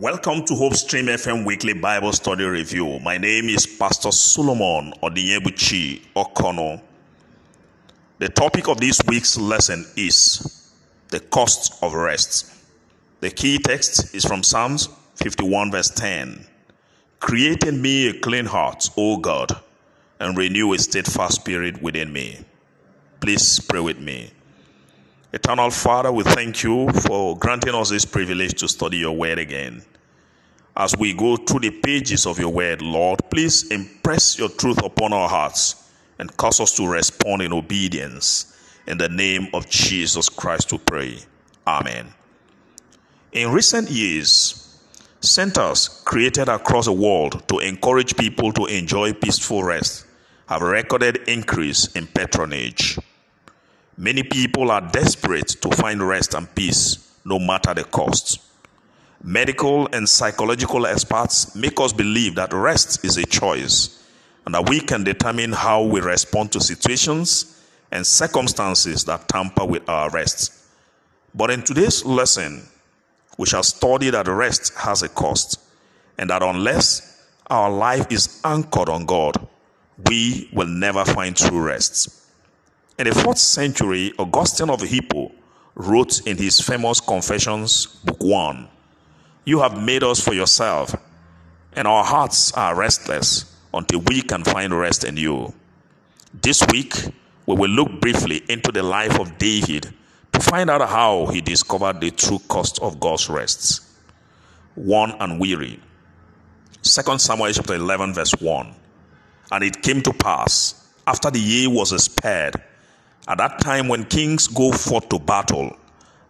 Welcome to Hope Stream FM Weekly Bible Study Review. My name is Pastor Solomon Odinyebuchi Okono. The topic of this week's lesson is the cost of rest. The key text is from Psalms 51, verse 10. Create in me a clean heart, O God, and renew a steadfast spirit within me. Please pray with me. Eternal Father, we thank you for granting us this privilege to study your word again. As we go through the pages of your word, Lord, please impress your truth upon our hearts and cause us to respond in obedience. In the name of Jesus Christ, we pray. Amen. In recent years, centers created across the world to encourage people to enjoy peaceful rest have recorded increase in patronage. Many people are desperate to find rest and peace, no matter the cost. Medical and psychological experts make us believe that rest is a choice and that we can determine how we respond to situations and circumstances that tamper with our rest. But in today's lesson, we shall study that rest has a cost and that unless our life is anchored on God, we will never find true rest. In the 4th century, Augustine of Hippo wrote in his famous Confessions, Book 1 You have made us for yourself, and our hearts are restless until we can find rest in you. This week, we will look briefly into the life of David to find out how he discovered the true cost of God's rest. One and weary. 2 Samuel chapter 11, verse 1. And it came to pass, after the year was spared, at that time, when kings go forth to battle,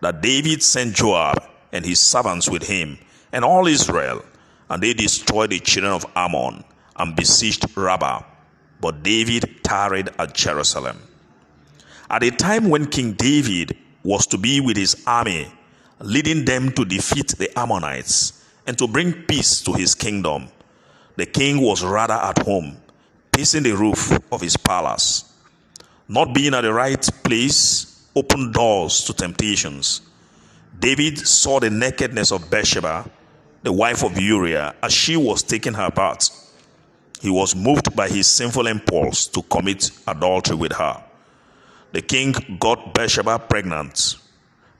that David sent Joab and his servants with him and all Israel, and they destroyed the children of Ammon and besieged Rabbah. But David tarried at Jerusalem. At a time when King David was to be with his army, leading them to defeat the Ammonites and to bring peace to his kingdom, the king was rather at home, pacing the roof of his palace. Not being at the right place opened doors to temptations. David saw the nakedness of Bathsheba, the wife of Uriah, as she was taking her part. He was moved by his sinful impulse to commit adultery with her. The king got Bathsheba pregnant.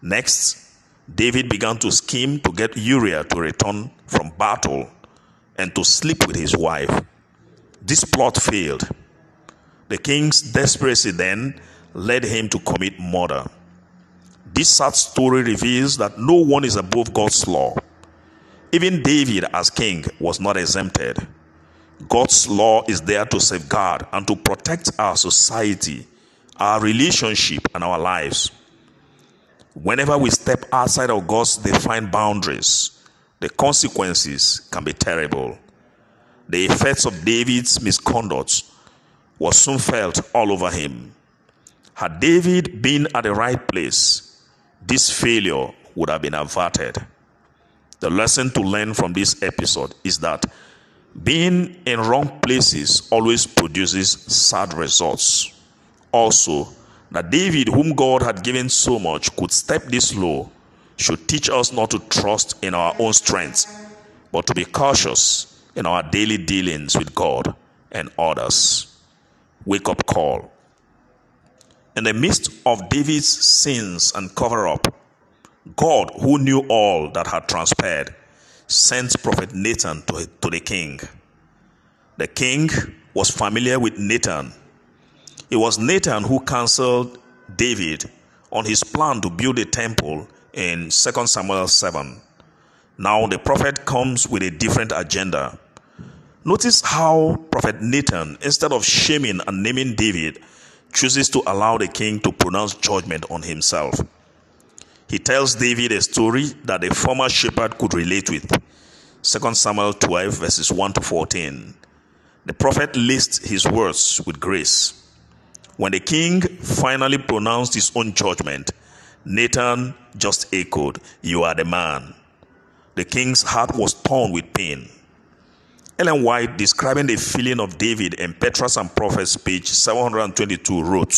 Next, David began to scheme to get Uriah to return from battle and to sleep with his wife. This plot failed. The king's desperacy then led him to commit murder. This sad story reveals that no one is above God's law. Even David, as king, was not exempted. God's law is there to safeguard and to protect our society, our relationship, and our lives. Whenever we step outside of God's defined boundaries, the consequences can be terrible. The effects of David's misconduct was soon felt all over him. Had David been at the right place, this failure would have been averted. The lesson to learn from this episode is that being in wrong places always produces sad results. Also, that David, whom God had given so much, could step this low should teach us not to trust in our own strength, but to be cautious in our daily dealings with God and others wake up call. In the midst of David's sins and cover up, God, who knew all that had transpired, sent Prophet Nathan to, to the king. The king was familiar with Nathan. It was Nathan who counseled David on his plan to build a temple in 2 Samuel 7. Now the prophet comes with a different agenda. Notice how Prophet Nathan, instead of shaming and naming David, chooses to allow the king to pronounce judgment on himself. He tells David a story that a former shepherd could relate with. 2 Samuel 12, verses 1 to 14. The prophet lists his words with grace. When the king finally pronounced his own judgment, Nathan just echoed, You are the man. The king's heart was torn with pain. Ellen White, describing the feeling of David in Patriarchs and Prophets, page 722, wrote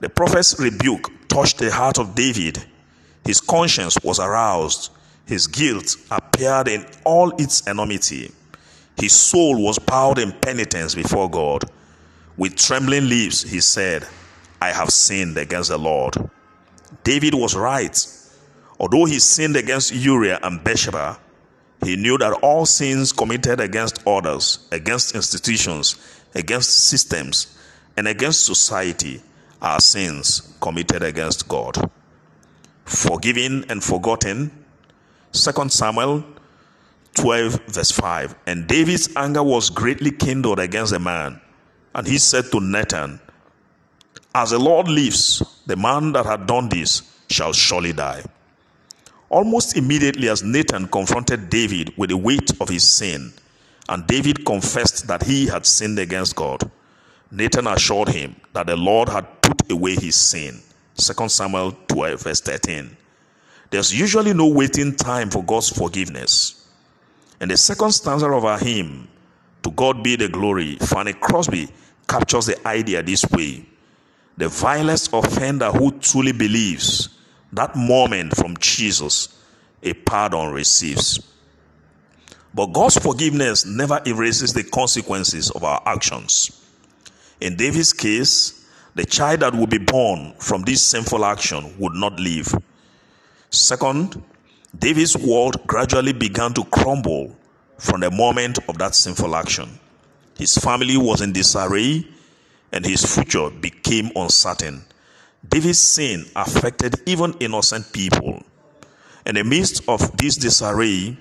The prophet's rebuke touched the heart of David. His conscience was aroused. His guilt appeared in all its enormity. His soul was bowed in penitence before God. With trembling lips, he said, I have sinned against the Lord. David was right. Although he sinned against Uriah and Bathsheba, he knew that all sins committed against others, against institutions, against systems, and against society are sins committed against God. Forgiven and forgotten. 2 Samuel 12, verse 5. And David's anger was greatly kindled against the man. And he said to Nathan, As the Lord lives, the man that had done this shall surely die. Almost immediately, as Nathan confronted David with the weight of his sin, and David confessed that he had sinned against God, Nathan assured him that the Lord had put away his sin. 2 Samuel 12, verse 13. There's usually no waiting time for God's forgiveness. And the second stanza of our hymn, To God be the glory, Fanny Crosby captures the idea this way The vilest offender who truly believes that moment from Jesus, a pardon receives. But God's forgiveness never erases the consequences of our actions. In David's case, the child that would be born from this sinful action would not live. Second, David's world gradually began to crumble from the moment of that sinful action. His family was in disarray and his future became uncertain. David's sin affected even innocent people. In the midst of this disarray,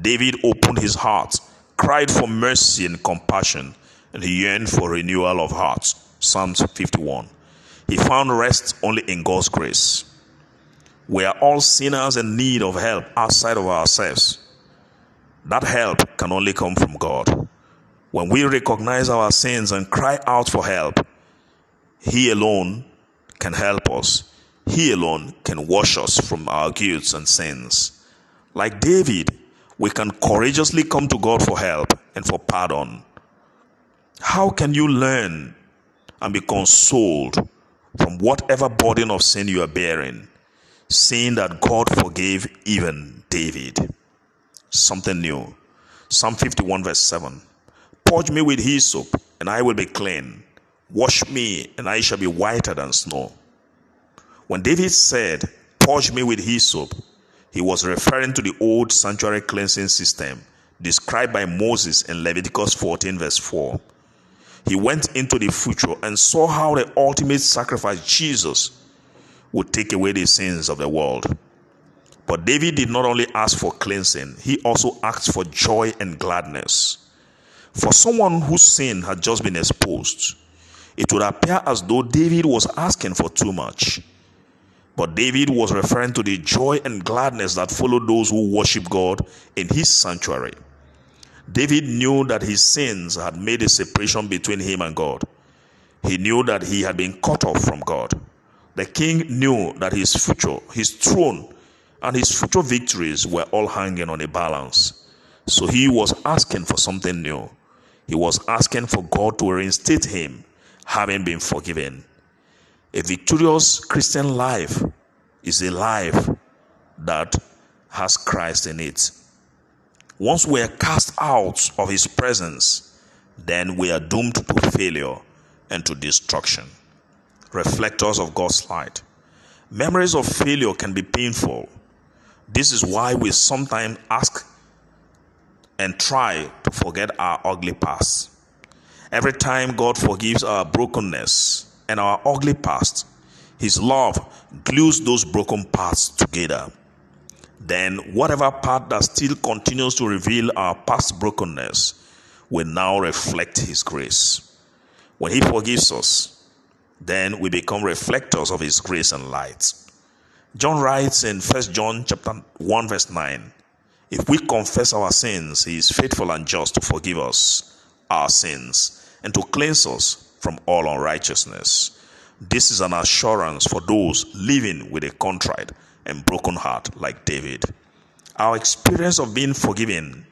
David opened his heart, cried for mercy and compassion, and he yearned for renewal of hearts. Psalms 51. He found rest only in God's grace. We are all sinners in need of help outside of ourselves. That help can only come from God. When we recognize our sins and cry out for help, He alone can help us. He alone can wash us from our guilt and sins. Like David, we can courageously come to God for help and for pardon. How can you learn and be consoled from whatever burden of sin you are bearing, seeing that God forgave even David? Something new. Psalm 51, verse 7. Purge me with hyssop, and I will be clean. Wash me, and I shall be whiter than snow. When David said, Purge me with hyssop, he was referring to the old sanctuary cleansing system described by Moses in Leviticus 14, verse 4. He went into the future and saw how the ultimate sacrifice, Jesus, would take away the sins of the world. But David did not only ask for cleansing, he also asked for joy and gladness. For someone whose sin had just been exposed, it would appear as though David was asking for too much. But David was referring to the joy and gladness that followed those who worship God in his sanctuary. David knew that his sins had made a separation between him and God. He knew that he had been cut off from God. The king knew that his future, his throne, and his future victories were all hanging on a balance. So he was asking for something new. He was asking for God to reinstate him, having been forgiven. A victorious Christian life is a life that has Christ in it. Once we are cast out of his presence, then we are doomed to failure and to destruction. Reflectors of God's light. Memories of failure can be painful. This is why we sometimes ask and try to forget our ugly past. Every time God forgives our brokenness and our ugly past, His love glues those broken parts together then whatever part that still continues to reveal our past brokenness will now reflect His grace. When He forgives us, then we become reflectors of His grace and light. John writes in 1 John chapter 1 verse 9, if we confess our sins, he is faithful and just to forgive us our sins and to cleanse us from all unrighteousness. This is an assurance for those living with a contrite and broken heart like David. Our experience of being forgiven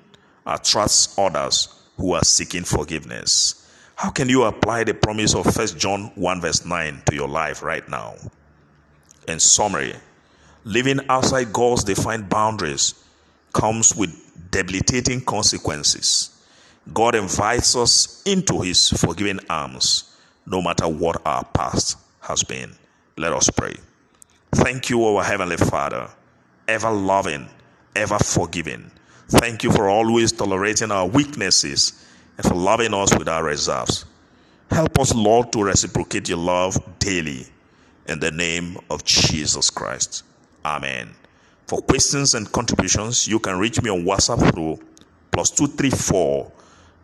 attracts others who are seeking forgiveness. How can you apply the promise of 1 John 1 verse 9 to your life right now? In summary, living outside God's defined boundaries comes with debilitating consequences. God invites us into his forgiving arms, no matter what our past has been. Let us pray. Thank you, our Heavenly Father, ever loving, ever forgiving. Thank you for always tolerating our weaknesses and for loving us with our reserves. Help us, Lord, to reciprocate your love daily. In the name of Jesus Christ. Amen. For questions and contributions, you can reach me on WhatsApp through plus 234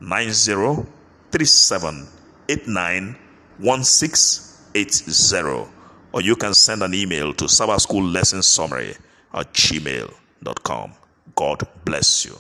9037 891680 or you can send an email to Sabbath School Lesson Summary at gmail.com. God bless you.